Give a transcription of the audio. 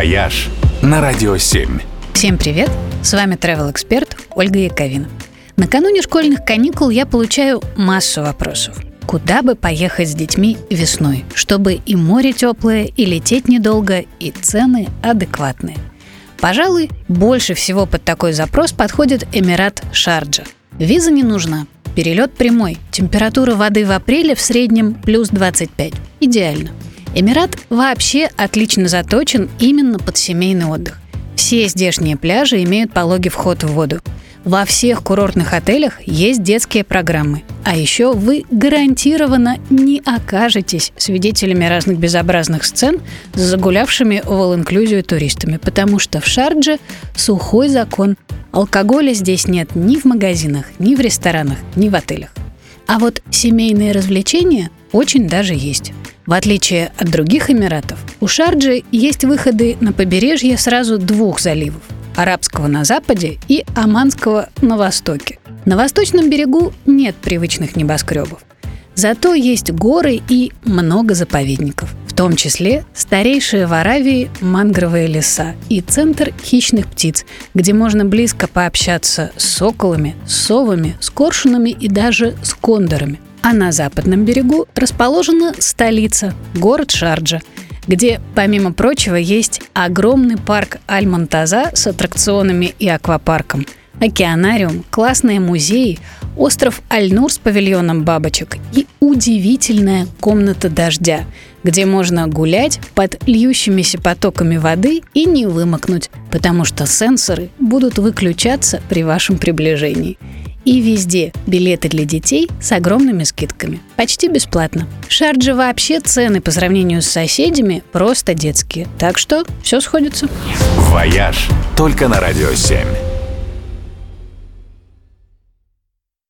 «Вояж» на Радио 7. Всем привет! С вами travel эксперт Ольга Яковина. Накануне школьных каникул я получаю массу вопросов. Куда бы поехать с детьми весной, чтобы и море теплое, и лететь недолго, и цены адекватные? Пожалуй, больше всего под такой запрос подходит Эмират Шарджа. Виза не нужна, перелет прямой, температура воды в апреле в среднем плюс 25. Идеально. Эмират вообще отлично заточен именно под семейный отдых. Все здешние пляжи имеют пологий вход в воду. Во всех курортных отелях есть детские программы. А еще вы гарантированно не окажетесь свидетелями разных безобразных сцен с загулявшими в all туристами, потому что в Шардже сухой закон. Алкоголя здесь нет ни в магазинах, ни в ресторанах, ни в отелях. А вот семейные развлечения очень даже есть. В отличие от других Эмиратов, у Шарджи есть выходы на побережье сразу двух заливов – Арабского на западе и Оманского на востоке. На восточном берегу нет привычных небоскребов. Зато есть горы и много заповедников, в том числе старейшие в Аравии мангровые леса и центр хищных птиц, где можно близко пообщаться с соколами, совами, с коршунами и даже с кондорами – а на западном берегу расположена столица, город Шарджа, где, помимо прочего, есть огромный парк Аль-Монтаза с аттракционами и аквапарком, океанариум, классные музеи, остров Аль-Нур с павильоном бабочек и удивительная комната дождя, где можно гулять под льющимися потоками воды и не вымокнуть, потому что сенсоры будут выключаться при вашем приближении – и везде билеты для детей с огромными скидками. Почти бесплатно. В Шардже вообще цены по сравнению с соседями просто детские. Так что все сходится. «Вояж» только на «Радио 7».